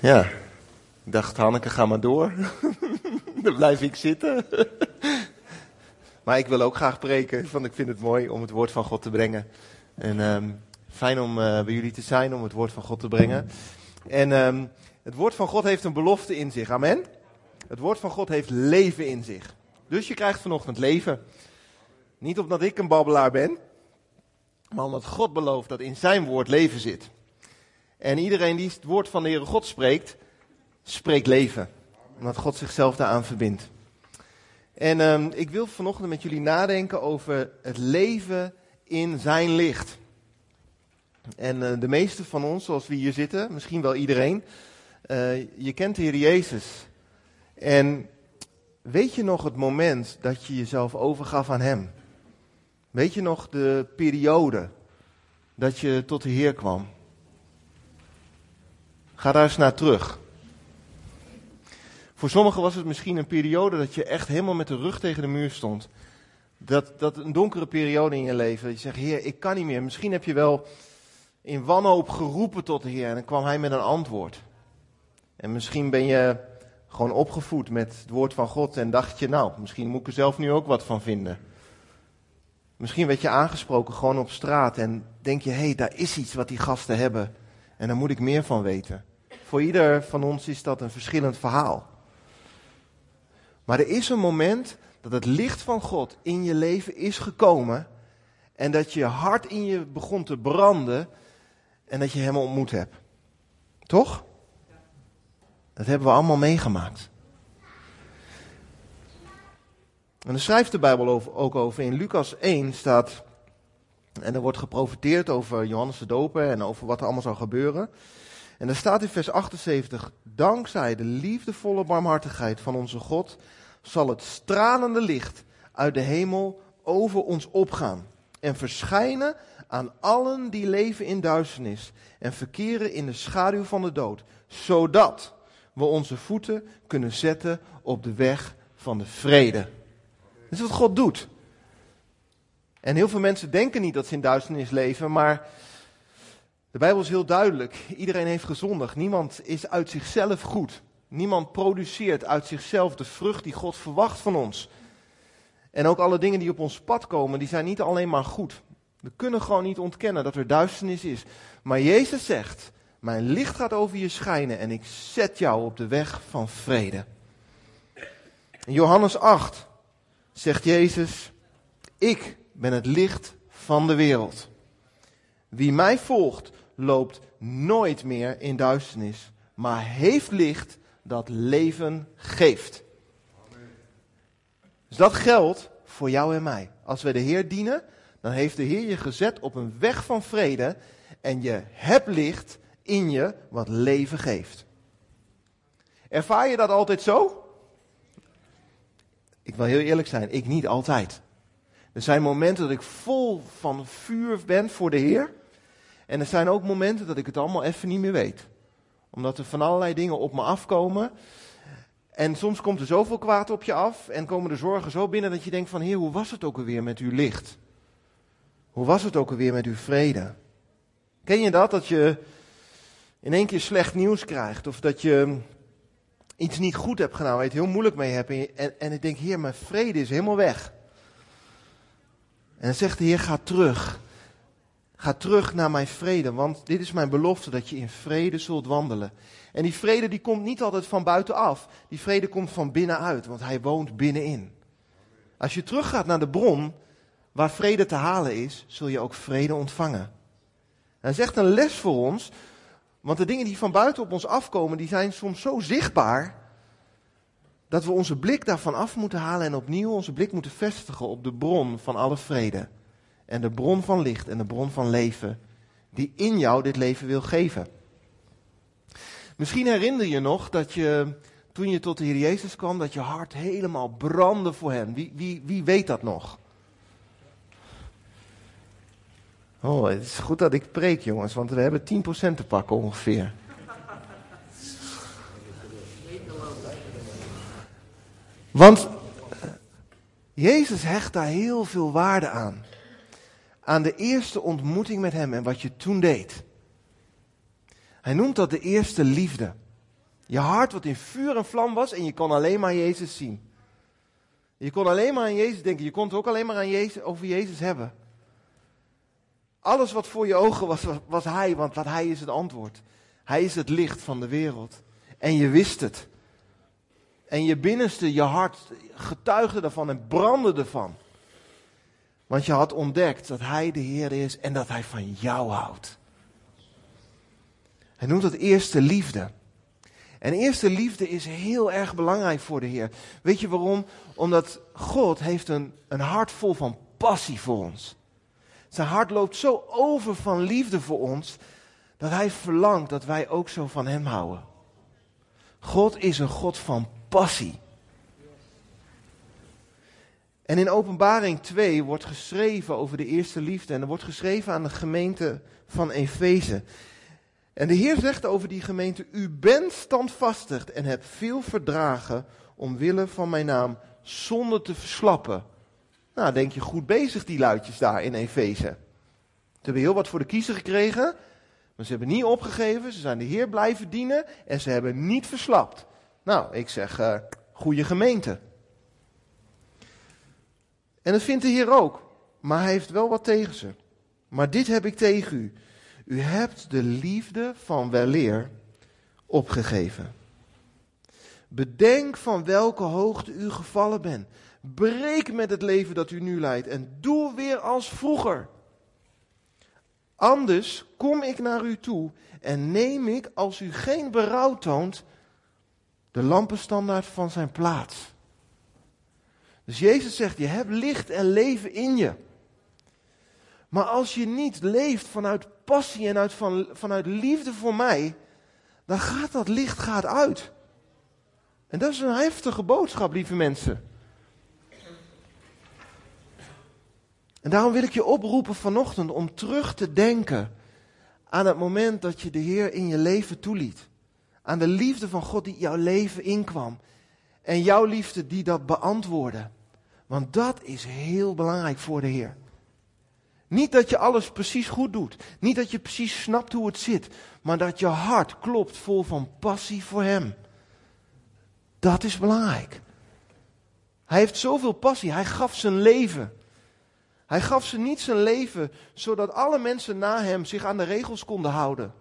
Ja, ik dacht, Hanneke, ga maar door. Dan blijf ik zitten. maar ik wil ook graag preken, want ik vind het mooi om het woord van God te brengen. En ehm, fijn om uh, bij jullie te zijn, om het woord van God te brengen. En ehm, het woord van God heeft een belofte in zich, amen. Het woord van God heeft leven in zich. Dus je krijgt vanochtend leven. Niet omdat ik een babbelaar ben, maar omdat God belooft dat in zijn woord leven zit. En iedereen die het woord van de Heere God spreekt, spreekt leven. Omdat God zichzelf daaraan verbindt. En um, ik wil vanochtend met jullie nadenken over het leven in zijn licht. En uh, de meeste van ons, zoals we hier zitten, misschien wel iedereen, uh, je kent de Heer Jezus. En weet je nog het moment dat je jezelf overgaf aan Hem? Weet je nog de periode dat je tot de Heer kwam? Ga daar eens naar terug. Voor sommigen was het misschien een periode dat je echt helemaal met de rug tegen de muur stond. Dat, dat een donkere periode in je leven. Dat je zegt, Heer, ik kan niet meer. Misschien heb je wel in wanhoop geroepen tot de Heer en dan kwam Hij met een antwoord. En misschien ben je gewoon opgevoed met het woord van God en dacht je, nou, misschien moet ik er zelf nu ook wat van vinden. Misschien werd je aangesproken gewoon op straat en denk je, hé, hey, daar is iets wat die gasten hebben en daar moet ik meer van weten. Voor ieder van ons is dat een verschillend verhaal. Maar er is een moment dat het licht van God in je leven is gekomen en dat je hart in je begon te branden en dat je hem ontmoet hebt. Toch? Dat hebben we allemaal meegemaakt. En daar schrijft de Bijbel ook over. In Lucas 1 staat, en er wordt geprofiteerd over Johannes de Doper en over wat er allemaal zou gebeuren. En daar staat in vers 78, dankzij de liefdevolle barmhartigheid van onze God zal het stralende licht uit de hemel over ons opgaan en verschijnen aan allen die leven in duisternis en verkeren in de schaduw van de dood, zodat we onze voeten kunnen zetten op de weg van de vrede. Dat is wat God doet. En heel veel mensen denken niet dat ze in duisternis leven, maar de Bijbel is heel duidelijk. Iedereen heeft gezondigd. Niemand is uit zichzelf goed. Niemand produceert uit zichzelf de vrucht die God verwacht van ons. En ook alle dingen die op ons pad komen, die zijn niet alleen maar goed. We kunnen gewoon niet ontkennen dat er duisternis is. Maar Jezus zegt, mijn licht gaat over je schijnen en ik zet jou op de weg van vrede. In Johannes 8 zegt Jezus, ik ben het licht van de wereld. Wie mij volgt, loopt nooit meer in duisternis, maar heeft licht dat leven geeft. Dus dat geldt voor jou en mij. Als wij de Heer dienen, dan heeft de Heer je gezet op een weg van vrede en je hebt licht in je wat leven geeft. Ervaar je dat altijd zo? Ik wil heel eerlijk zijn, ik niet altijd. Er zijn momenten dat ik vol van vuur ben voor de Heer. En er zijn ook momenten dat ik het allemaal even niet meer weet. Omdat er van allerlei dingen op me afkomen. En soms komt er zoveel kwaad op je af en komen de zorgen zo binnen dat je denkt van Heer, hoe was het ook alweer met uw licht? Hoe was het ook alweer met uw vrede? Ken je dat? Dat je in één keer slecht nieuws krijgt. Of dat je iets niet goed hebt gedaan waar je het heel moeilijk mee hebt. En, en, ik denk, Heer, mijn vrede is helemaal weg. En dan zegt de Heer, ga terug. Ga terug naar mijn vrede, want dit is mijn belofte dat je in vrede zult wandelen. En die vrede die komt niet altijd van buitenaf. Die vrede komt van binnenuit, want hij woont binnenin. Als je teruggaat naar de bron waar vrede te halen is, zul je ook vrede ontvangen. Is echt een les voor ons want de dingen die van buiten op ons afkomen, die zijn soms zo zichtbaar. Dat we onze blik daarvan af moeten halen en opnieuw onze blik moeten vestigen op de bron van alle vrede. En de bron van licht en de bron van leven. Die in jou dit leven wil geven. Misschien herinner je nog dat je toen je tot de Heer Jezus kwam, dat je hart helemaal brandde voor Hem. Wie, wie, wie weet dat nog? Oh, het is goed dat ik preek, jongens, want we hebben 10% te pakken ongeveer. Want Jezus hecht daar heel veel waarde aan. Aan de eerste ontmoeting met Hem en wat je toen deed. Hij noemt dat de eerste liefde. Je hart wat in vuur en vlam was en je kon alleen maar Jezus zien. Je kon alleen maar aan Jezus denken. Je kon het ook alleen maar aan Jezus, over Jezus hebben. Alles wat voor je ogen was, was Hij, want wat Hij is het antwoord. Hij is het licht van de wereld. En je wist het. En je binnenste, je hart getuigde ervan en brandde ervan. Want je had ontdekt dat Hij de Heer is en dat Hij van jou houdt. Hij noemt het eerste liefde. En eerste liefde is heel erg belangrijk voor de Heer. Weet je waarom? Omdat God heeft een, een hart vol van passie voor ons. Zijn hart loopt zo over van liefde voor ons, dat hij verlangt dat wij ook zo van hem houden. God is een God van passie. En in Openbaring 2 wordt geschreven over de eerste liefde. En er wordt geschreven aan de gemeente van Efeze. En de Heer zegt over die gemeente: U bent standvastig en hebt veel verdragen omwille van mijn naam, zonder te verslappen. Nou, denk je goed bezig, die luidjes daar in Efeze. Ze hebben heel wat voor de kiezer gekregen, maar ze hebben niet opgegeven. Ze zijn de Heer blijven dienen en ze hebben niet verslapt. Nou, ik zeg, uh, goede gemeente. En dat vindt de Heer ook, maar hij heeft wel wat tegen ze. Maar dit heb ik tegen u. U hebt de liefde van weleer opgegeven. Bedenk van welke hoogte u gevallen bent. Breek met het leven dat u nu leidt en doe weer als vroeger. Anders kom ik naar u toe en neem ik, als u geen berouw toont, de lampenstandaard van zijn plaats. Dus Jezus zegt, je hebt licht en leven in je. Maar als je niet leeft vanuit passie en uit, van, vanuit liefde voor mij, dan gaat dat licht gaat uit. En dat is een heftige boodschap, lieve mensen. En daarom wil ik je oproepen vanochtend om terug te denken aan het moment dat je de Heer in je leven toeliet. Aan de liefde van God die jouw leven inkwam. En jouw liefde die dat beantwoordde. Want dat is heel belangrijk voor de Heer. Niet dat je alles precies goed doet. Niet dat je precies snapt hoe het zit. Maar dat je hart klopt vol van passie voor Hem. Dat is belangrijk. Hij heeft zoveel passie. Hij gaf zijn leven. Hij gaf ze niet zijn leven zodat alle mensen na hem zich aan de regels konden houden.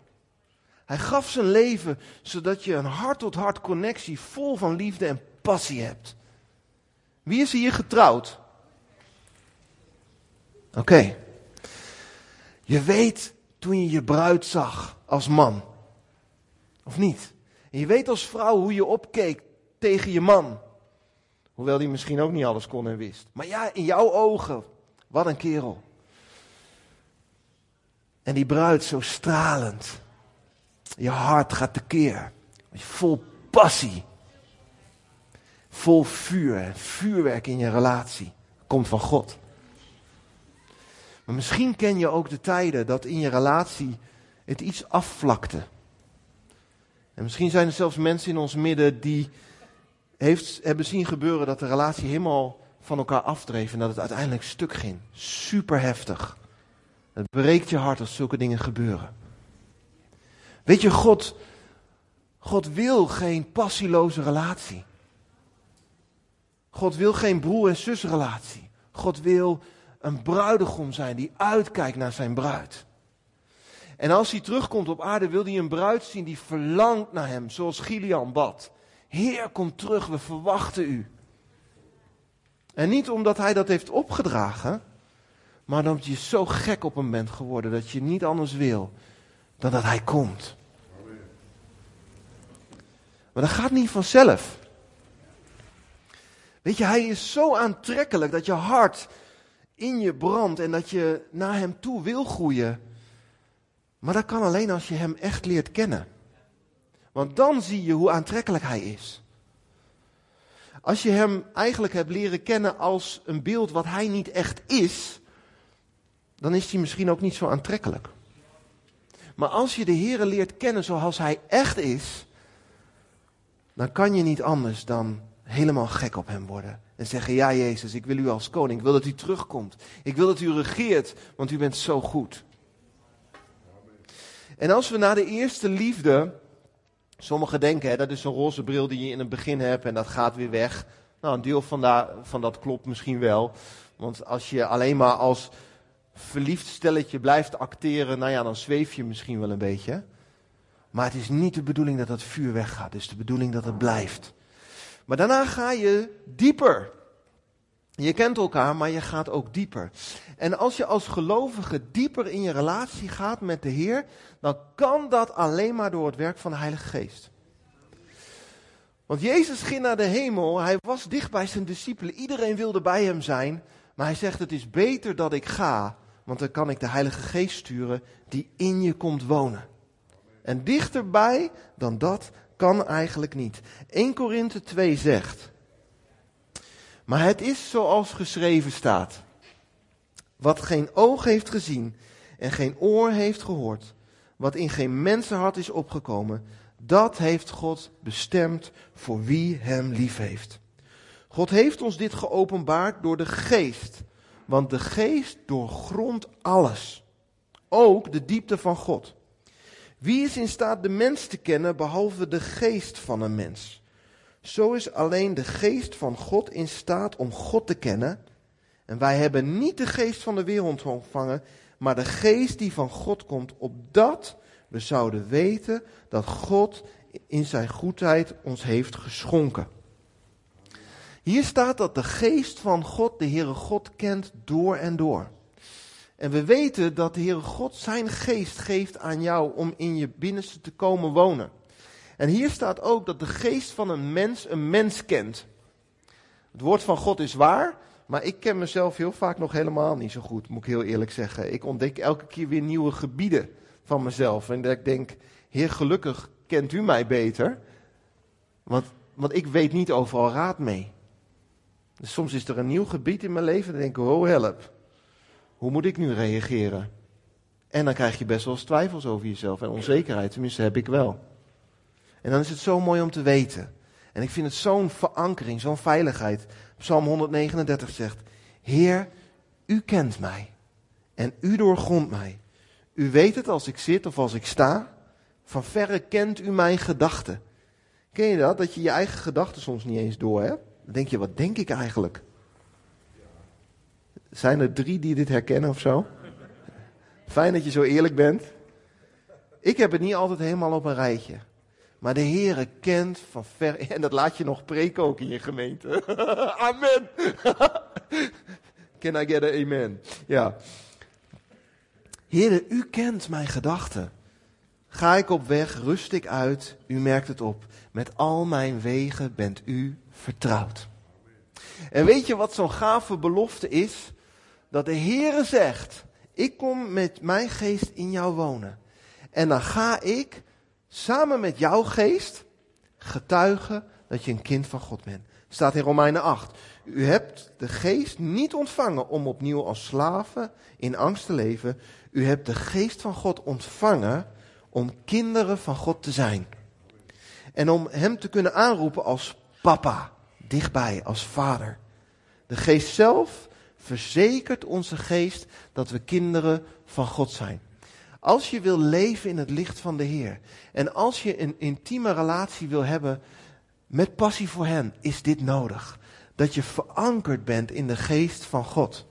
Hij gaf zijn leven zodat je een hart-tot-hart connectie vol van liefde en passie hebt. Wie is hier getrouwd? Oké. Je weet toen je je bruid zag als man. Of niet? En je weet als vrouw hoe je opkeek tegen je man. Hoewel die misschien ook niet alles kon en wist. Maar ja, in jouw ogen wat een kerel. En die bruid zo stralend. Je hart gaat tekeer. Vol passie. Vol vuur. Vuurwerk in je relatie. Komt van God. Maar misschien ken je ook de tijden dat in je relatie het iets afvlakte. En misschien zijn er zelfs mensen in ons midden die heeft, hebben zien gebeuren dat de relatie helemaal van elkaar afdreven en dat het uiteindelijk stuk ging. Super heftig. Het breekt je hart als zulke dingen gebeuren. Weet je, God, God wil geen passieloze relatie. God wil geen broer- en zusrelatie. God wil een bruidegom zijn die uitkijkt naar zijn bruid. En als hij terugkomt op aarde, wil hij een bruid zien die verlangt naar hem, zoals Gilian bad. Heer, kom terug, we verwachten u. En niet omdat hij dat heeft opgedragen, maar omdat je zo gek op hem bent geworden dat je niet anders wil dan dat hij komt. Maar dat gaat niet vanzelf. Weet je, hij is zo aantrekkelijk dat je hart in je brandt en dat je naar hem toe wil groeien. Maar dat kan alleen als je hem echt leert kennen. Want dan zie je hoe aantrekkelijk hij is. Als je hem eigenlijk hebt leren kennen als een beeld wat hij niet echt is, dan is hij misschien ook niet zo aantrekkelijk. Maar als je de Heer leert kennen zoals hij echt is, dan kan je niet anders dan helemaal gek op hem worden. En zeggen, ja Jezus, ik wil u als koning, ik wil dat u terugkomt. Ik wil dat u regeert, want u bent zo goed. En als we naar de eerste liefde, sommigen denken hè, dat is een roze bril die je in het begin hebt en dat gaat weer weg. Nou, een deel van, daar, van dat klopt misschien wel. Want als je alleen maar als verliefd stelletje blijft acteren, nou ja, dan zweef je misschien wel een beetje. Maar het is niet de bedoeling dat dat vuur weggaat. Het is de bedoeling dat het blijft. Maar daarna ga je dieper. Je kent elkaar, maar je gaat ook dieper. En als je als gelovige dieper in je relatie gaat met de Heer, dan kan dat alleen maar door het werk van de Heilige Geest. Want Jezus ging naar de hemel, hij was dicht bij zijn discipelen, iedereen wilde bij hem zijn, maar hij zegt het is beter dat ik ga, want dan kan ik de Heilige Geest sturen die in je komt wonen. En dichterbij dan dat kan eigenlijk niet. 1 Korinthe 2 zegt, maar het is zoals geschreven staat. Wat geen oog heeft gezien en geen oor heeft gehoord, wat in geen mensenhart is opgekomen, dat heeft God bestemd voor wie hem lief heeft. God heeft ons dit geopenbaard door de geest, want de geest doorgrondt alles, ook de diepte van God. Wie is in staat de mens te kennen behalve de geest van een mens? Zo is alleen de geest van God in staat om God te kennen. En wij hebben niet de geest van de wereld ontvangen, maar de geest die van God komt, opdat we zouden weten dat God in zijn goedheid ons heeft geschonken. Hier staat dat de geest van God de Heere God kent door en door. En we weten dat de Heere God zijn geest geeft aan jou om in je binnenste te komen wonen. En hier staat ook dat de geest van een mens een mens kent. Het woord van God is waar, maar ik ken mezelf heel vaak nog helemaal niet zo goed, moet ik heel eerlijk zeggen. Ik ontdek elke keer weer nieuwe gebieden van mezelf. En dat ik denk, Heer, gelukkig kent u mij beter. Want, want ik weet niet overal raad mee. Dus soms is er een nieuw gebied in mijn leven en denk ik, oh help. Hoe moet ik nu reageren? En dan krijg je best wel eens twijfels over jezelf en onzekerheid. Tenminste, heb ik wel. En dan is het zo mooi om te weten. En ik vind het zo'n verankering, zo'n veiligheid. Psalm 139 zegt: Heer, u kent mij. En u doorgrondt mij. U weet het als ik zit of als ik sta. Van verre kent u mijn gedachten. Ken je dat? Dat je je eigen gedachten soms niet eens door hebt. Dan denk je, wat denk ik eigenlijk? Zijn er drie die dit herkennen of zo? Fijn dat je zo eerlijk bent. Ik heb het niet altijd helemaal op een rijtje. Maar de Heere kent van ver. En dat laat je nog preken in je gemeente. amen. Can I get an amen? Ja. Heere, u kent mijn gedachten. Ga ik op weg, rust ik uit, u merkt het op. Met al mijn wegen bent u vertrouwd. En weet je wat zo'n gave belofte is? Dat de Heere zegt, ik kom met mijn geest in jou wonen. En dan ga ik samen met jouw geest getuigen dat je een kind van God bent. Staat in Romeinen 8. U hebt de geest niet ontvangen om opnieuw als slaven in angst te leven. U hebt de geest van God ontvangen om kinderen van God te zijn. En om hem te kunnen aanroepen als papa, dichtbij, als vader. De geest zelf verzekert onze geest dat we kinderen van God zijn. Als je wil leven in het licht van de Heer en als je een intieme relatie wil hebben met passie voor Hem, is dit nodig. Dat je verankerd bent in de geest van God.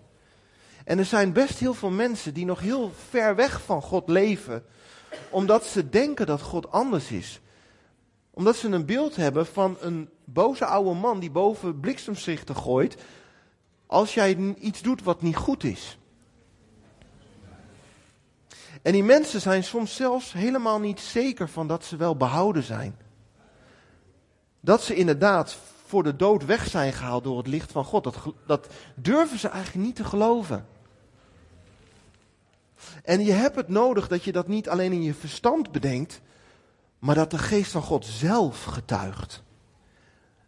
En er zijn best heel veel mensen die nog heel ver weg van God leven, omdat ze denken dat God anders is. Omdat ze een beeld hebben van een boze oude man die boven bliksemschichten gooit, als jij iets doet wat niet goed is. En die mensen zijn soms zelfs helemaal niet zeker van dat ze wel behouden zijn. Dat ze inderdaad voor de dood weg zijn gehaald door het licht van God. Dat, dat durven ze eigenlijk niet te geloven. En je hebt het nodig dat je dat niet alleen in je verstand bedenkt, maar dat de geest van God zelf getuigt.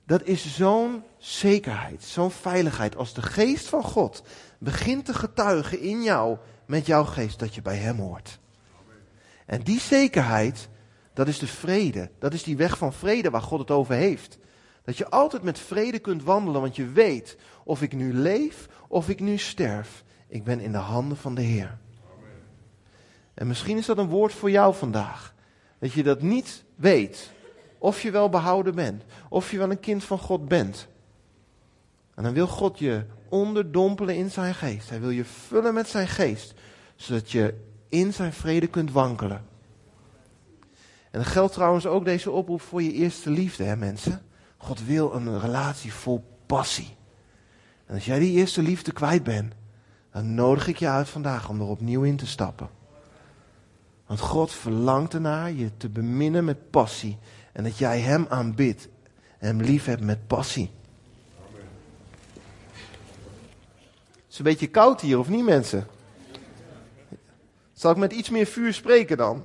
Dat is zo'n zekerheid, zo'n veiligheid. Als de geest van God begint te getuigen in jou met jouw geest dat je bij Hem hoort. En die zekerheid, dat is de vrede. Dat is die weg van vrede waar God het over heeft. Dat je altijd met vrede kunt wandelen, want je weet of ik nu leef of ik nu sterf. Ik ben in de handen van de Heer. En misschien is dat een woord voor jou vandaag. Dat je dat niet weet. Of je wel behouden bent. Of je wel een kind van God bent. En dan wil God je onderdompelen in zijn geest. Hij wil je vullen met zijn geest. Zodat je in zijn vrede kunt wankelen. En dat geldt trouwens ook deze oproep voor je eerste liefde, hè mensen. God wil een relatie vol passie. En als jij die eerste liefde kwijt bent, dan nodig ik je uit vandaag om er opnieuw in te stappen. Want God verlangt ernaar je te beminnen met passie. En dat jij Hem aanbidt Hem lief hebt met passie. Het is een beetje koud hier, of niet mensen? Zal ik met iets meer vuur spreken dan?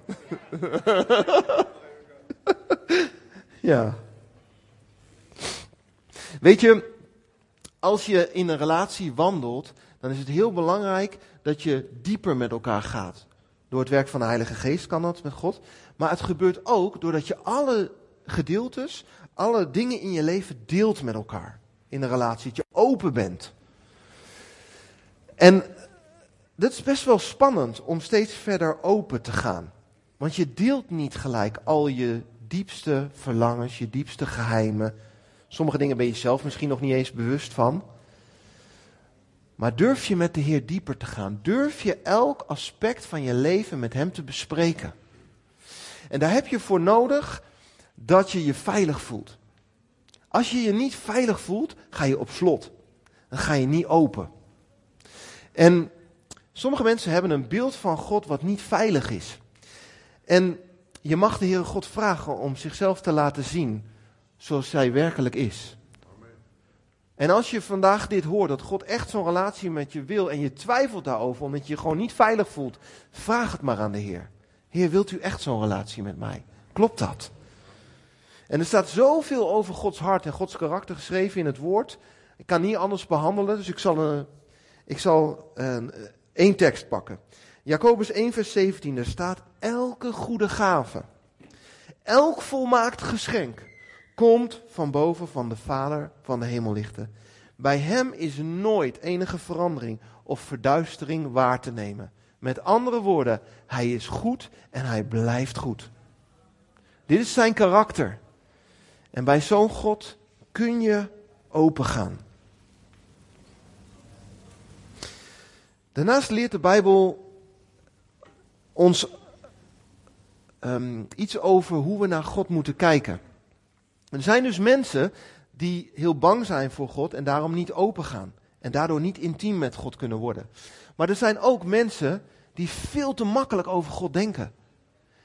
ja. Weet je, als je in een relatie wandelt, dan is het heel belangrijk dat je dieper met elkaar gaat. Door het werk van de Heilige Geest kan dat met God. Maar het gebeurt ook doordat je alle gedeeltes, alle dingen in je leven deelt met elkaar. In een relatie, dat je open bent. En dat is best wel spannend om steeds verder open te gaan. Want je deelt niet gelijk al je diepste verlangens, je diepste geheimen. Sommige dingen ben je zelf misschien nog niet eens bewust van. Maar durf je met de Heer dieper te gaan? Durf je elk aspect van je leven met Hem te bespreken? En daar heb je voor nodig dat je je veilig voelt. Als je je niet veilig voelt, ga je op slot. Dan ga je niet open. En sommige mensen hebben een beeld van God wat niet veilig is. En je mag de Heere God vragen om zichzelf te laten zien zoals zij werkelijk is. En als je vandaag dit hoort, dat God echt zo'n relatie met je wil en je twijfelt daarover omdat je je gewoon niet veilig voelt, vraag het maar aan de Heer. Heer, wilt u echt zo'n relatie met mij? Klopt dat? En er staat zoveel over Gods hart en Gods karakter geschreven in het woord. Ik kan niet anders behandelen, dus ik zal, een, ik zal een, één tekst pakken. Jacobus 1, vers 17, daar staat: Elke goede gave, elk volmaakt geschenk komt van boven van de Vader van de hemellichten. Bij hem is nooit enige verandering of verduistering waar te nemen. Met andere woorden, hij is goed en hij blijft goed. Dit is zijn karakter. En bij zo'n God kun je opengaan. Daarnaast leert de Bijbel ons um, iets over hoe we naar God moeten kijken. Er zijn dus mensen die heel bang zijn voor God en daarom niet open gaan. En daardoor niet intiem met God kunnen worden. Maar er zijn ook mensen die veel te makkelijk over God denken.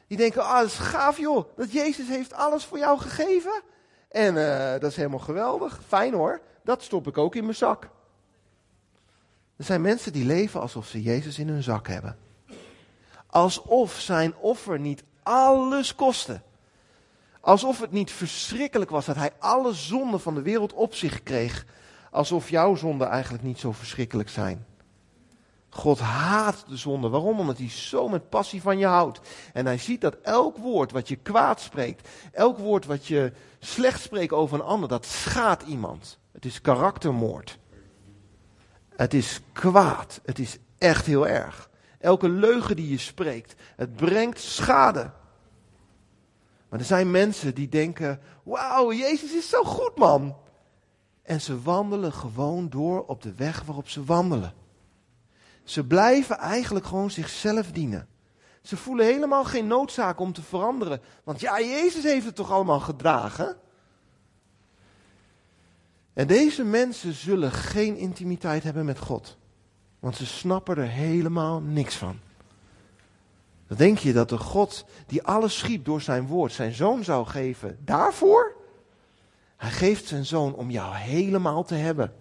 Die denken, ah, dat is gaaf joh, dat Jezus heeft alles voor jou gegeven. En uh, dat is helemaal geweldig, fijn hoor, dat stop ik ook in mijn zak. Er zijn mensen die leven alsof ze Jezus in hun zak hebben. Alsof zijn offer niet alles kostte. Alsof het niet verschrikkelijk was dat hij alle zonden van de wereld op zich kreeg. Alsof jouw zonden eigenlijk niet zo verschrikkelijk zijn. God haat de zonde. Waarom? Omdat hij zo met passie van je houdt. En hij ziet dat elk woord wat je kwaad spreekt, elk woord wat je slecht spreekt over een ander, dat schaadt iemand. Het is karaktermoord. Het is kwaad. Het is echt heel erg. Elke leugen die je spreekt, het brengt schade. Maar er zijn mensen die denken: Wauw, Jezus is zo goed, man. En ze wandelen gewoon door op de weg waarop ze wandelen. Ze blijven eigenlijk gewoon zichzelf dienen. Ze voelen helemaal geen noodzaak om te veranderen. Want ja, Jezus heeft het toch allemaal gedragen? En deze mensen zullen geen intimiteit hebben met God. Want ze snappen er helemaal niks van. Denk je dat de God die alles schiep door zijn woord zijn zoon zou geven daarvoor? Hij geeft zijn zoon om jou helemaal te hebben.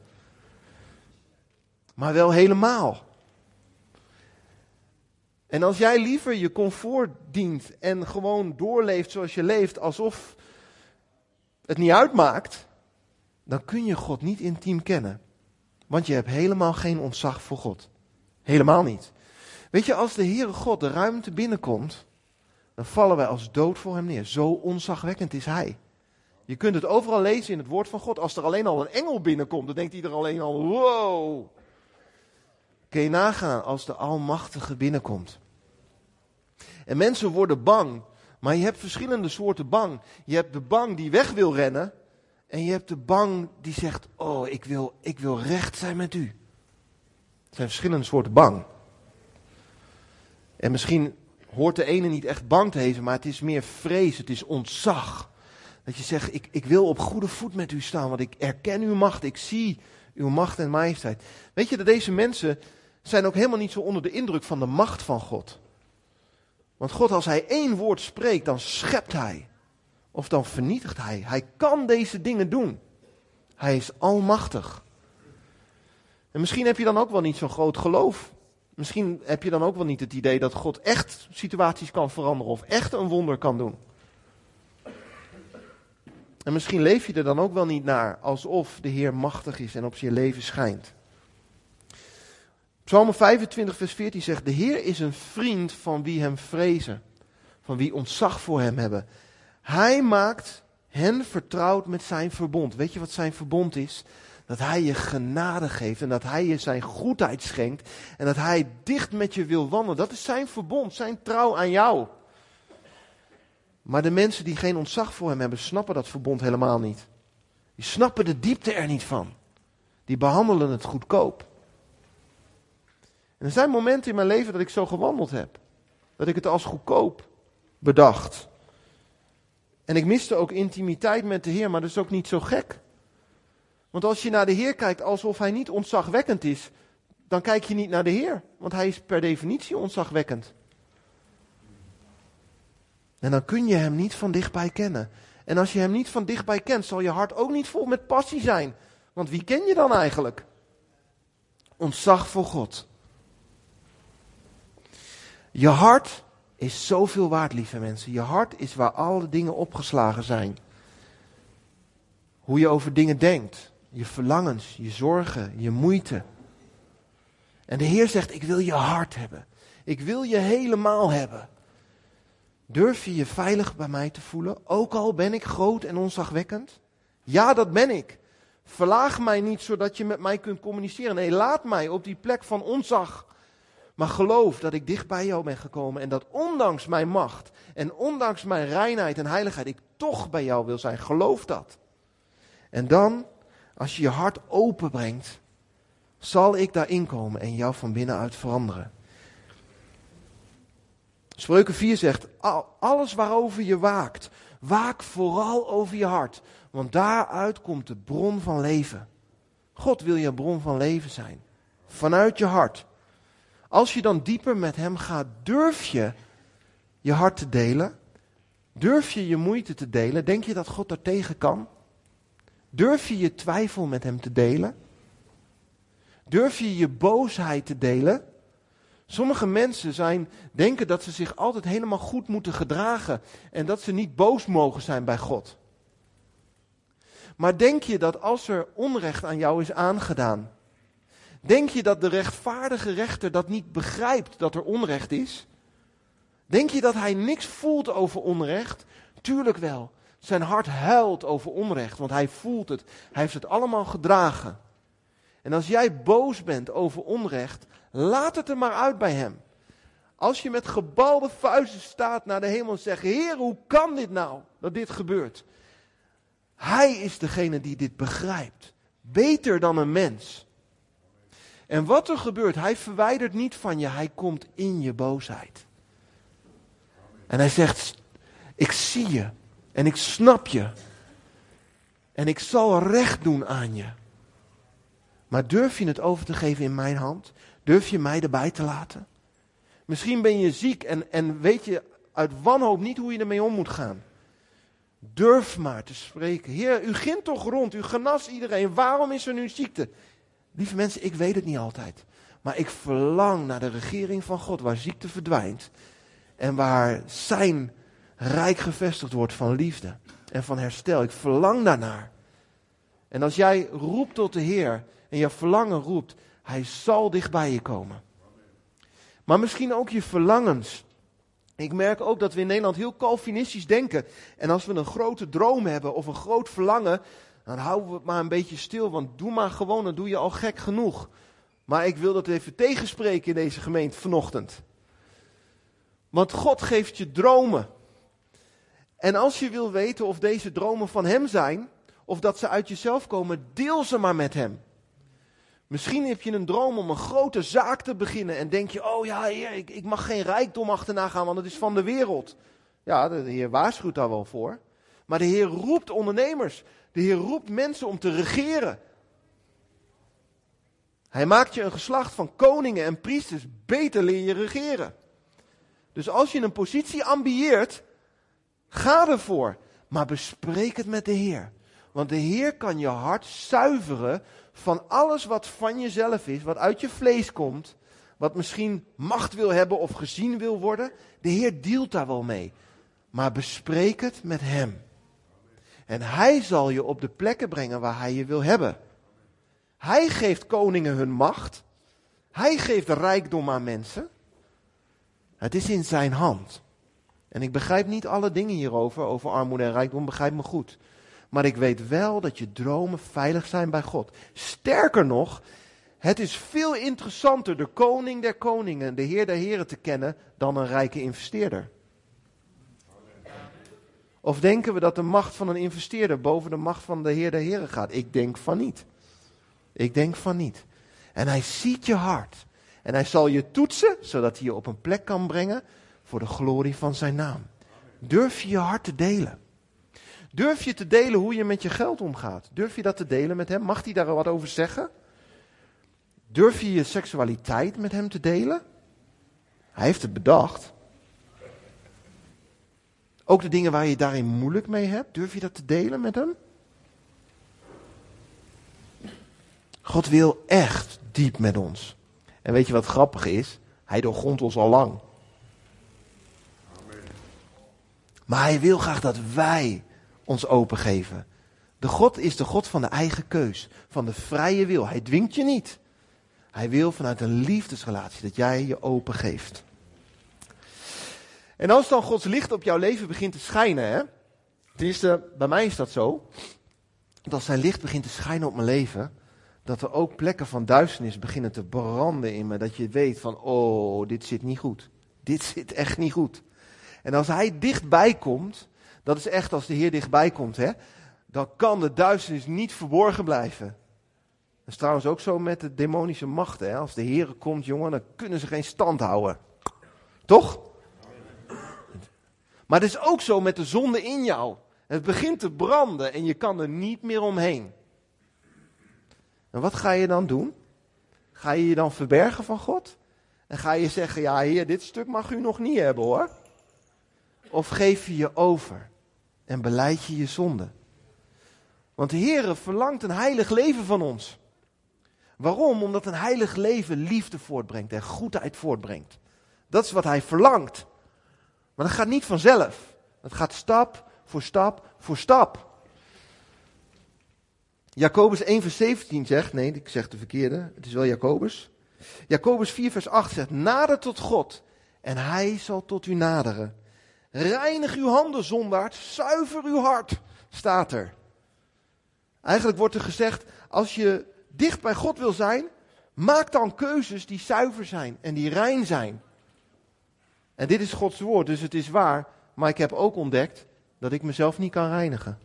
Maar wel helemaal. En als jij liever je comfort dient en gewoon doorleeft zoals je leeft, alsof het niet uitmaakt, dan kun je God niet intiem kennen. Want je hebt helemaal geen ontzag voor God. Helemaal niet. Weet je, als de Heere God de ruimte binnenkomt, dan vallen wij als dood voor hem neer. Zo onzagwekkend is hij. Je kunt het overal lezen in het woord van God. Als er alleen al een engel binnenkomt, dan denkt iedereen alleen al, wow. Kun je nagaan als de Almachtige binnenkomt. En mensen worden bang. Maar je hebt verschillende soorten bang. Je hebt de bang die weg wil rennen. En je hebt de bang die zegt: Oh, ik wil, ik wil recht zijn met u. Het zijn verschillende soorten bang. En misschien hoort de ene niet echt bang te hezen, maar het is meer vrees, het is ontzag. Dat je zegt: ik, ik wil op goede voet met u staan, want ik erken uw macht, ik zie uw macht en majesteit. Weet je dat deze mensen zijn ook helemaal niet zo onder de indruk van de macht van God. Want God, als hij één woord spreekt, dan schept hij. Of dan vernietigt hij. Hij kan deze dingen doen. Hij is almachtig. En misschien heb je dan ook wel niet zo'n groot geloof. Misschien heb je dan ook wel niet het idee dat God echt situaties kan veranderen of echt een wonder kan doen. En misschien leef je er dan ook wel niet naar alsof de Heer machtig is en op je leven schijnt. Psalm 25, vers 14 zegt: De Heer is een vriend van wie hem vrezen, van wie ontzag voor hem hebben. Hij maakt hen vertrouwd met zijn verbond. Weet je wat zijn verbond is? Dat hij je genade geeft en dat hij je zijn goedheid schenkt en dat hij dicht met je wil wandelen. Dat is zijn verbond, zijn trouw aan jou. Maar de mensen die geen ontzag voor hem hebben, snappen dat verbond helemaal niet. Die snappen de diepte er niet van. Die behandelen het goedkoop. En er zijn momenten in mijn leven dat ik zo gewandeld heb. Dat ik het als goedkoop bedacht. En ik miste ook intimiteit met de Heer, maar dat is ook niet zo gek. Want als je naar de Heer kijkt alsof Hij niet ontzagwekkend is, dan kijk je niet naar de Heer. Want Hij is per definitie ontzagwekkend. En dan kun je Hem niet van dichtbij kennen. En als je Hem niet van dichtbij kent, zal je hart ook niet vol met passie zijn. Want wie ken je dan eigenlijk? Ontzag voor God. Je hart is zoveel waard, lieve mensen. Je hart is waar alle dingen opgeslagen zijn. Hoe je over dingen denkt, je verlangens, je zorgen, je moeite. En de Heer zegt: Ik wil je hart hebben. Ik wil je helemaal hebben. Durf je je veilig bij mij te voelen, ook al ben ik groot en onzagwekkend? Ja, dat ben ik. Verlaag mij niet zodat je met mij kunt communiceren. Nee, laat mij op die plek van onzag maar geloof dat ik dicht bij jou ben gekomen en dat ondanks mijn macht en ondanks mijn reinheid en heiligheid ik toch bij jou wil zijn. Geloof dat. En dan, als je je hart openbrengt, zal ik daarin komen en jou van binnenuit veranderen. Spreuken 4 zegt, alles waarover je waakt, waak vooral over je hart, want daaruit komt de bron van leven. God wil je bron van leven zijn, vanuit je hart. Als je dan dieper met Hem gaat, durf je je hart te delen? Durf je je moeite te delen? Denk je dat God daar tegen kan? Durf je je twijfel met Hem te delen? Durf je je boosheid te delen? Sommige mensen zijn, denken dat ze zich altijd helemaal goed moeten gedragen en dat ze niet boos mogen zijn bij God. Maar denk je dat als er onrecht aan jou is aangedaan, Denk je dat de rechtvaardige rechter dat niet begrijpt dat er onrecht is? Denk je dat hij niks voelt over onrecht? Tuurlijk wel. Zijn hart huilt over onrecht, want hij voelt het. Hij heeft het allemaal gedragen. En als jij boos bent over onrecht, laat het er maar uit bij hem. Als je met gebalde vuisten staat naar de hemel en zegt: Heer, hoe kan dit nou dat dit gebeurt? Hij is degene die dit begrijpt. Beter dan een mens. En wat er gebeurt, hij verwijdert niet van je, hij komt in je boosheid. En hij zegt, ik zie je en ik snap je. En ik zal recht doen aan je. Maar durf je het over te geven in mijn hand? Durf je mij erbij te laten? Misschien ben je ziek en, en weet je uit wanhoop niet hoe je ermee om moet gaan. Durf maar te spreken. Heer, u gint toch rond, u genas iedereen. Waarom is er nu ziekte? Lieve mensen, ik weet het niet altijd. Maar ik verlang naar de regering van God, waar ziekte verdwijnt. En waar zijn rijk gevestigd wordt van liefde en van herstel. Ik verlang daarnaar. En als jij roept tot de Heer en je verlangen roept, hij zal dichtbij je komen. Maar misschien ook je verlangens. Ik merk ook dat we in Nederland heel Calvinistisch denken. En als we een grote droom hebben of een groot verlangen, dan houden we het maar een beetje stil, want doe maar gewoon, dan doe je al gek genoeg. Maar ik wil dat even tegenspreken in deze gemeente vanochtend. Want God geeft je dromen. En als je wil weten of deze dromen van Hem zijn, of dat ze uit jezelf komen, deel ze maar met Hem. Misschien heb je een droom om een grote zaak te beginnen en denk je, oh ja, heer, ik, ik mag geen rijkdom achterna gaan, want het is van de wereld. Ja, de Heer waarschuwt daar wel voor. Maar de Heer roept ondernemers. De Heer roept mensen om te regeren. Hij maakt je een geslacht van koningen en priesters. Beter leer je regeren. Dus als je een positie ambieert, ga ervoor. Maar bespreek het met de Heer. Want de Heer kan je hart zuiveren van alles wat van jezelf is, wat uit je vlees komt, wat misschien macht wil hebben of gezien wil worden. De Heer dealt daar wel mee. Maar bespreek het met Hem. En Hij zal je op de plekken brengen waar Hij je wil hebben. Hij geeft koningen hun macht. Hij geeft rijkdom aan mensen. Het is in zijn hand. En ik begrijp niet alle dingen hierover, over armoede en rijkdom, begrijp me goed. Maar ik weet wel dat je dromen veilig zijn bij God. Sterker nog, het is veel interessanter de koning der koningen, de heer der heren te kennen, dan een rijke investeerder. Of denken we dat de macht van een investeerder boven de macht van de heer der heren gaat? Ik denk van niet. Ik denk van niet. En hij ziet je hart. En hij zal je toetsen, zodat hij je op een plek kan brengen voor de glorie van zijn naam. Durf je je hart te delen? Durf je te delen hoe je met je geld omgaat? Durf je dat te delen met hem? Mag hij daar wat over zeggen? Durf je je seksualiteit met hem te delen? Hij heeft het bedacht. Ook de dingen waar je daarin moeilijk mee hebt, durf je dat te delen met hem? God wil echt diep met ons. En weet je wat grappig is? Hij doorgrondt ons al lang. Maar hij wil graag dat wij ons opengeven. De God is de God van de eigen keus, van de vrije wil. Hij dwingt je niet. Hij wil vanuit een liefdesrelatie dat jij je opengeeft. En als dan Gods licht op jouw leven begint te schijnen, hè? Tenminste, bij mij is dat zo. Dat als zijn licht begint te schijnen op mijn leven, dat er ook plekken van duisternis beginnen te branden in me. Dat je weet van, oh, dit zit niet goed. Dit zit echt niet goed. En als hij dichtbij komt, dat is echt als de Heer dichtbij komt, hè, dan kan de duisternis niet verborgen blijven. Dat is trouwens ook zo met de demonische machten. Hè. Als de Heer komt, jongen, dan kunnen ze geen stand houden. Toch? Maar het is ook zo met de zonde in jou. Het begint te branden en je kan er niet meer omheen. En wat ga je dan doen? Ga je je dan verbergen van God? En ga je zeggen, ja heer, dit stuk mag u nog niet hebben hoor. Of geef je je over en beleid je je zonde? Want de Heer verlangt een heilig leven van ons. Waarom? Omdat een heilig leven liefde voortbrengt en goedheid voortbrengt. Dat is wat Hij verlangt. Maar dat gaat niet vanzelf. Dat gaat stap voor stap voor stap. Jacobus 1 vers 17 zegt, nee, ik zeg de verkeerde, het is wel Jacobus. Jacobus 4 vers 8 zegt, nader tot God en hij zal tot u naderen. Reinig uw handen, zondaard, zuiver uw hart, staat er. Eigenlijk wordt er gezegd, als je dicht bij God wil zijn, maak dan keuzes die zuiver zijn en die rein zijn. En dit is Gods woord, dus het is waar, maar ik heb ook ontdekt dat ik mezelf niet kan reinigen.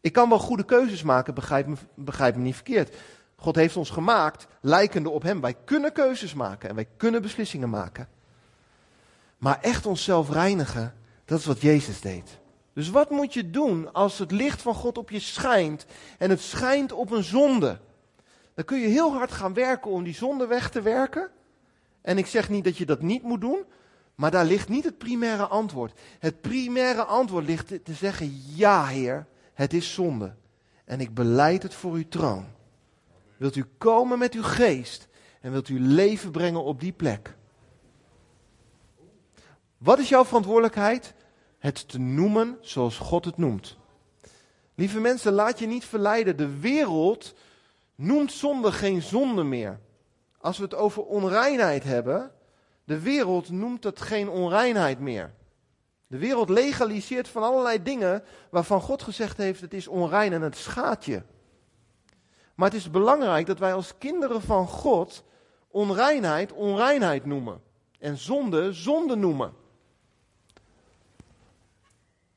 Ik kan wel goede keuzes maken, begrijp me, begrijp me niet verkeerd. God heeft ons gemaakt, lijkende op Hem. Wij kunnen keuzes maken en wij kunnen beslissingen maken. Maar echt onszelf reinigen, dat is wat Jezus deed. Dus wat moet je doen als het licht van God op je schijnt en het schijnt op een zonde? Dan kun je heel hard gaan werken om die zonde weg te werken. En ik zeg niet dat je dat niet moet doen, maar daar ligt niet het primaire antwoord. Het primaire antwoord ligt te zeggen: Ja, Heer, het is zonde. En ik beleid het voor uw troon. Wilt u komen met uw geest en wilt u leven brengen op die plek? Wat is jouw verantwoordelijkheid? Het te noemen zoals God het noemt. Lieve mensen, laat je niet verleiden. De wereld noemt zonde geen zonde meer. Als we het over onreinheid hebben, de wereld noemt het geen onreinheid meer. De wereld legaliseert van allerlei dingen waarvan God gezegd heeft: het is onrein en het schaadt je. Maar het is belangrijk dat wij als kinderen van God onreinheid onreinheid noemen. en zonde zonde noemen.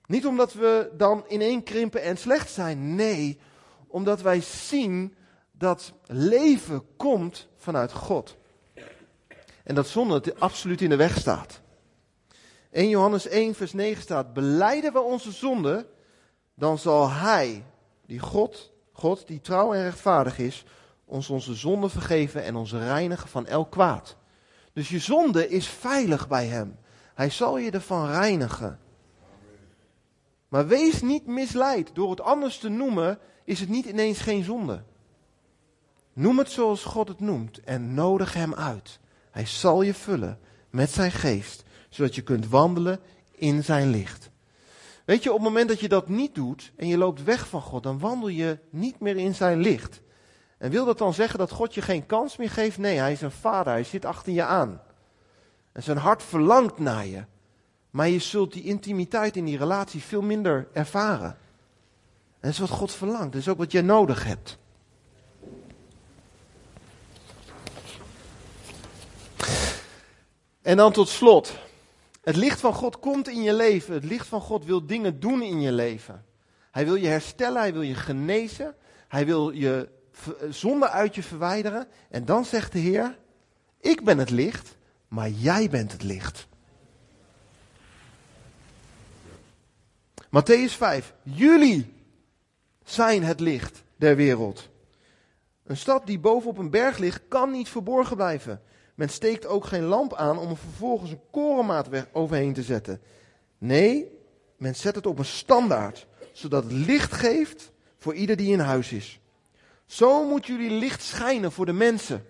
Niet omdat we dan ineenkrimpen en slecht zijn. Nee, omdat wij zien dat leven komt vanuit God. En dat zonde het absoluut in de weg staat. 1 Johannes 1 vers 9 staat, beleiden we onze zonde, dan zal Hij, die God, God die trouw en rechtvaardig is, ons onze zonde vergeven en ons reinigen van elk kwaad. Dus je zonde is veilig bij Hem. Hij zal je ervan reinigen. Maar wees niet misleid. Door het anders te noemen is het niet ineens geen zonde. Noem het zoals God het noemt en nodig Hem uit. Hij zal je vullen met zijn geest, zodat je kunt wandelen in zijn licht. Weet je, op het moment dat je dat niet doet en je loopt weg van God, dan wandel je niet meer in zijn licht. En wil dat dan zeggen dat God je geen kans meer geeft? Nee, hij is een vader, hij zit achter je aan. En zijn hart verlangt naar je. Maar je zult die intimiteit in die relatie veel minder ervaren. En dat is wat God verlangt, dat is ook wat jij nodig hebt. En dan tot slot. Het licht van God komt in je leven. Het licht van God wil dingen doen in je leven. Hij wil je herstellen, hij wil je genezen. Hij wil je zonde uit je verwijderen. En dan zegt de Heer, ik ben het licht, maar jij bent het licht. Matthäus 5. Jullie zijn het licht der wereld. Een stad die bovenop een berg ligt, kan niet verborgen blijven. Men steekt ook geen lamp aan om er vervolgens een korenmaat overheen te zetten. Nee, men zet het op een standaard, zodat het licht geeft voor ieder die in huis is. Zo moet jullie licht schijnen voor de mensen.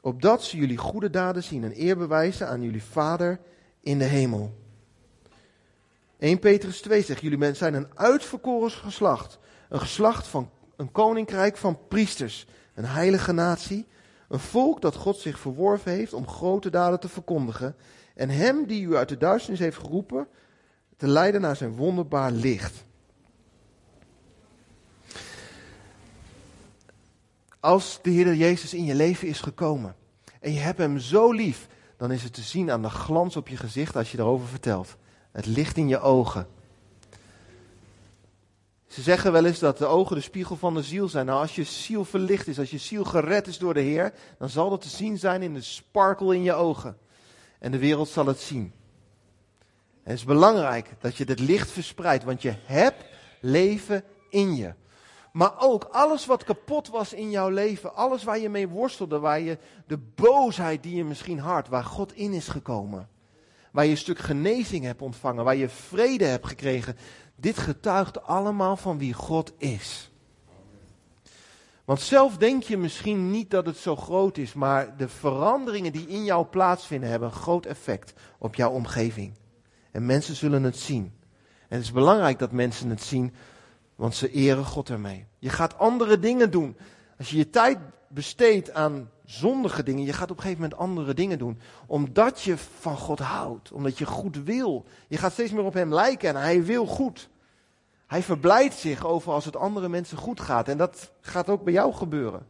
Opdat ze jullie goede daden zien en eer bewijzen aan jullie Vader in de hemel. 1 Petrus 2 zegt, jullie zijn een uitverkoren geslacht. Een geslacht van een koninkrijk van priesters. Een heilige natie. Een volk dat God zich verworven heeft om grote daden te verkondigen. En hem die u uit de duisternis heeft geroepen, te leiden naar zijn wonderbaar licht. Als de Heer Jezus in je leven is gekomen en je hebt hem zo lief, dan is het te zien aan de glans op je gezicht als je erover vertelt. Het licht in je ogen. Ze zeggen wel eens dat de ogen de spiegel van de ziel zijn. Nou, als je ziel verlicht is, als je ziel gered is door de Heer, dan zal dat te zien zijn in de sparkle in je ogen. En de wereld zal het zien. En het is belangrijk dat je dit licht verspreidt, want je hebt leven in je. Maar ook alles wat kapot was in jouw leven, alles waar je mee worstelde, waar je de boosheid die je misschien hart, waar God in is gekomen. Waar je een stuk genezing hebt ontvangen, waar je vrede hebt gekregen. Dit getuigt allemaal van wie God is. Want zelf denk je misschien niet dat het zo groot is, maar de veranderingen die in jou plaatsvinden hebben een groot effect op jouw omgeving. En mensen zullen het zien. En het is belangrijk dat mensen het zien, want ze eren God ermee. Je gaat andere dingen doen. Als je je tijd besteedt aan zondige dingen, je gaat op een gegeven moment andere dingen doen. Omdat je van God houdt, omdat je goed wil. Je gaat steeds meer op Hem lijken en Hij wil goed. Hij verblijdt zich over als het andere mensen goed gaat. En dat gaat ook bij jou gebeuren.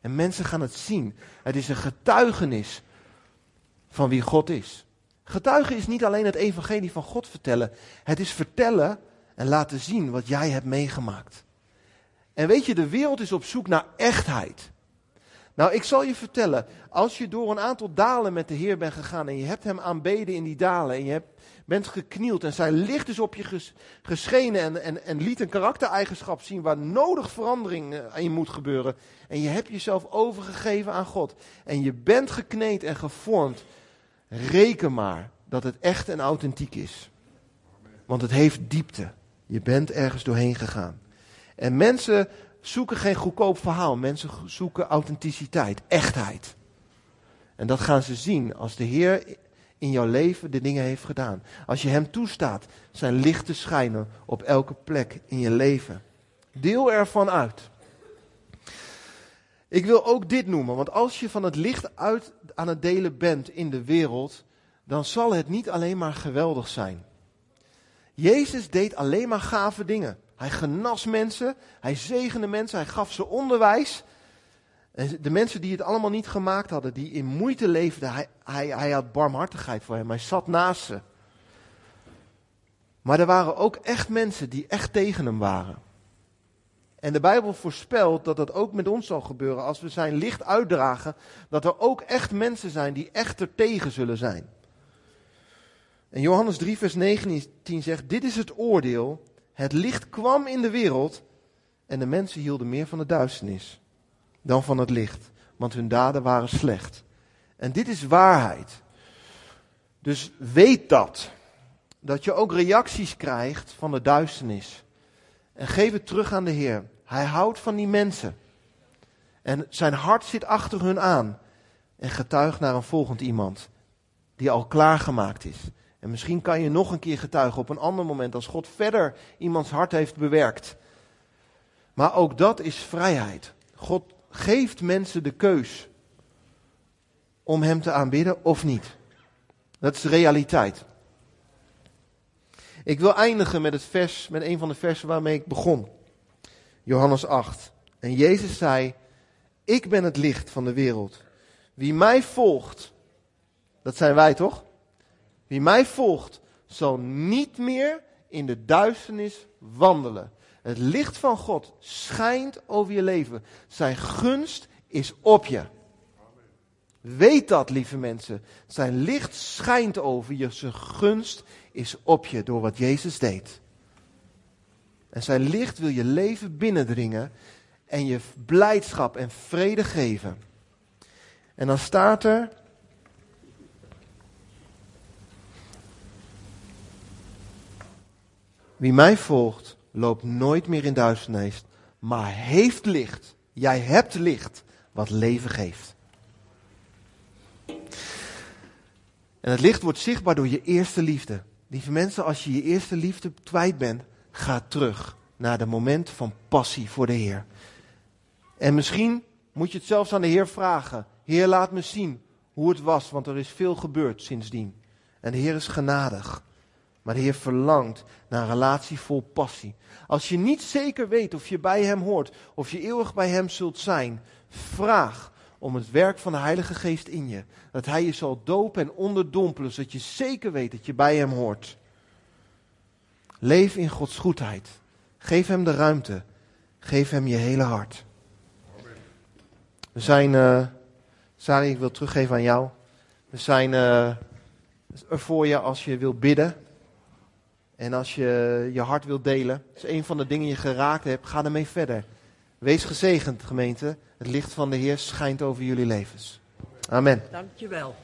En mensen gaan het zien. Het is een getuigenis van wie God is. Getuigen is niet alleen het evangelie van God vertellen. Het is vertellen en laten zien wat jij hebt meegemaakt. En weet je, de wereld is op zoek naar echtheid. Nou, ik zal je vertellen, als je door een aantal dalen met de Heer bent gegaan en je hebt Hem aanbeden in die dalen en je hebt, bent geknield en zijn licht is op je geschenen en, en, en liet een karaktereigenschap zien waar nodig verandering eh, in moet gebeuren en je hebt jezelf overgegeven aan God en je bent gekneed en gevormd, reken maar dat het echt en authentiek is. Want het heeft diepte. Je bent ergens doorheen gegaan. En mensen zoeken geen goedkoop verhaal. Mensen zoeken authenticiteit, echtheid. En dat gaan ze zien als de Heer in jouw leven de dingen heeft gedaan. Als je Hem toestaat zijn licht te schijnen op elke plek in je leven. Deel ervan uit. Ik wil ook dit noemen, want als je van het licht uit aan het delen bent in de wereld, dan zal het niet alleen maar geweldig zijn. Jezus deed alleen maar gave dingen. Hij genas mensen, hij zegende mensen, hij gaf ze onderwijs. De mensen die het allemaal niet gemaakt hadden, die in moeite leefden, hij, hij, hij had barmhartigheid voor hem. Hij zat naast ze. Maar er waren ook echt mensen die echt tegen hem waren. En de Bijbel voorspelt dat dat ook met ons zal gebeuren als we zijn licht uitdragen, dat er ook echt mensen zijn die echt er tegen zullen zijn. En Johannes 3, vers 19 zegt: Dit is het oordeel. Het licht kwam in de wereld en de mensen hielden meer van de duisternis dan van het licht, want hun daden waren slecht. En dit is waarheid. Dus weet dat. Dat je ook reacties krijgt van de duisternis. En geef het terug aan de Heer. Hij houdt van die mensen. En zijn hart zit achter hun aan. En getuigt naar een volgend iemand. Die al klaargemaakt is. En misschien kan je nog een keer getuigen op een ander moment. Als God verder iemands hart heeft bewerkt. Maar ook dat is vrijheid. God geeft mensen de keus. Om hem te aanbidden of niet. Dat is de realiteit. Ik wil eindigen met het vers, met een van de versen waarmee ik begon. Johannes 8. En Jezus zei: Ik ben het licht van de wereld. Wie mij volgt, dat zijn wij toch? Wie mij volgt, zal niet meer in de duisternis wandelen. Het licht van God schijnt over je leven. Zijn gunst is op je. Weet dat, lieve mensen. Zijn licht schijnt over je. Zijn gunst is op je door wat Jezus deed. En zijn licht wil je leven binnendringen en je blijdschap en vrede geven. En dan staat er. Wie mij volgt, loopt nooit meer in duisternis, maar heeft licht. Jij hebt licht wat leven geeft. En het licht wordt zichtbaar door je eerste liefde. Lieve mensen, als je je eerste liefde kwijt bent, ga terug naar de moment van passie voor de Heer. En misschien moet je het zelfs aan de Heer vragen. Heer, laat me zien hoe het was, want er is veel gebeurd sindsdien. En de Heer is genadig. Maar de Heer verlangt naar een relatie vol passie. Als je niet zeker weet of je bij Hem hoort, of je eeuwig bij Hem zult zijn, vraag om het werk van de Heilige Geest in je. Dat Hij je zal dopen en onderdompelen, zodat je zeker weet dat je bij Hem hoort. Leef in Gods goedheid. Geef Hem de ruimte. Geef Hem je hele hart. We zijn, uh, Sari, ik wil teruggeven aan jou. We zijn uh, er voor je als je wil bidden. En als je je hart wilt delen. Als een van de dingen je geraakt hebt, ga ermee verder. Wees gezegend, gemeente. Het licht van de Heer schijnt over jullie levens. Amen. Dankjewel.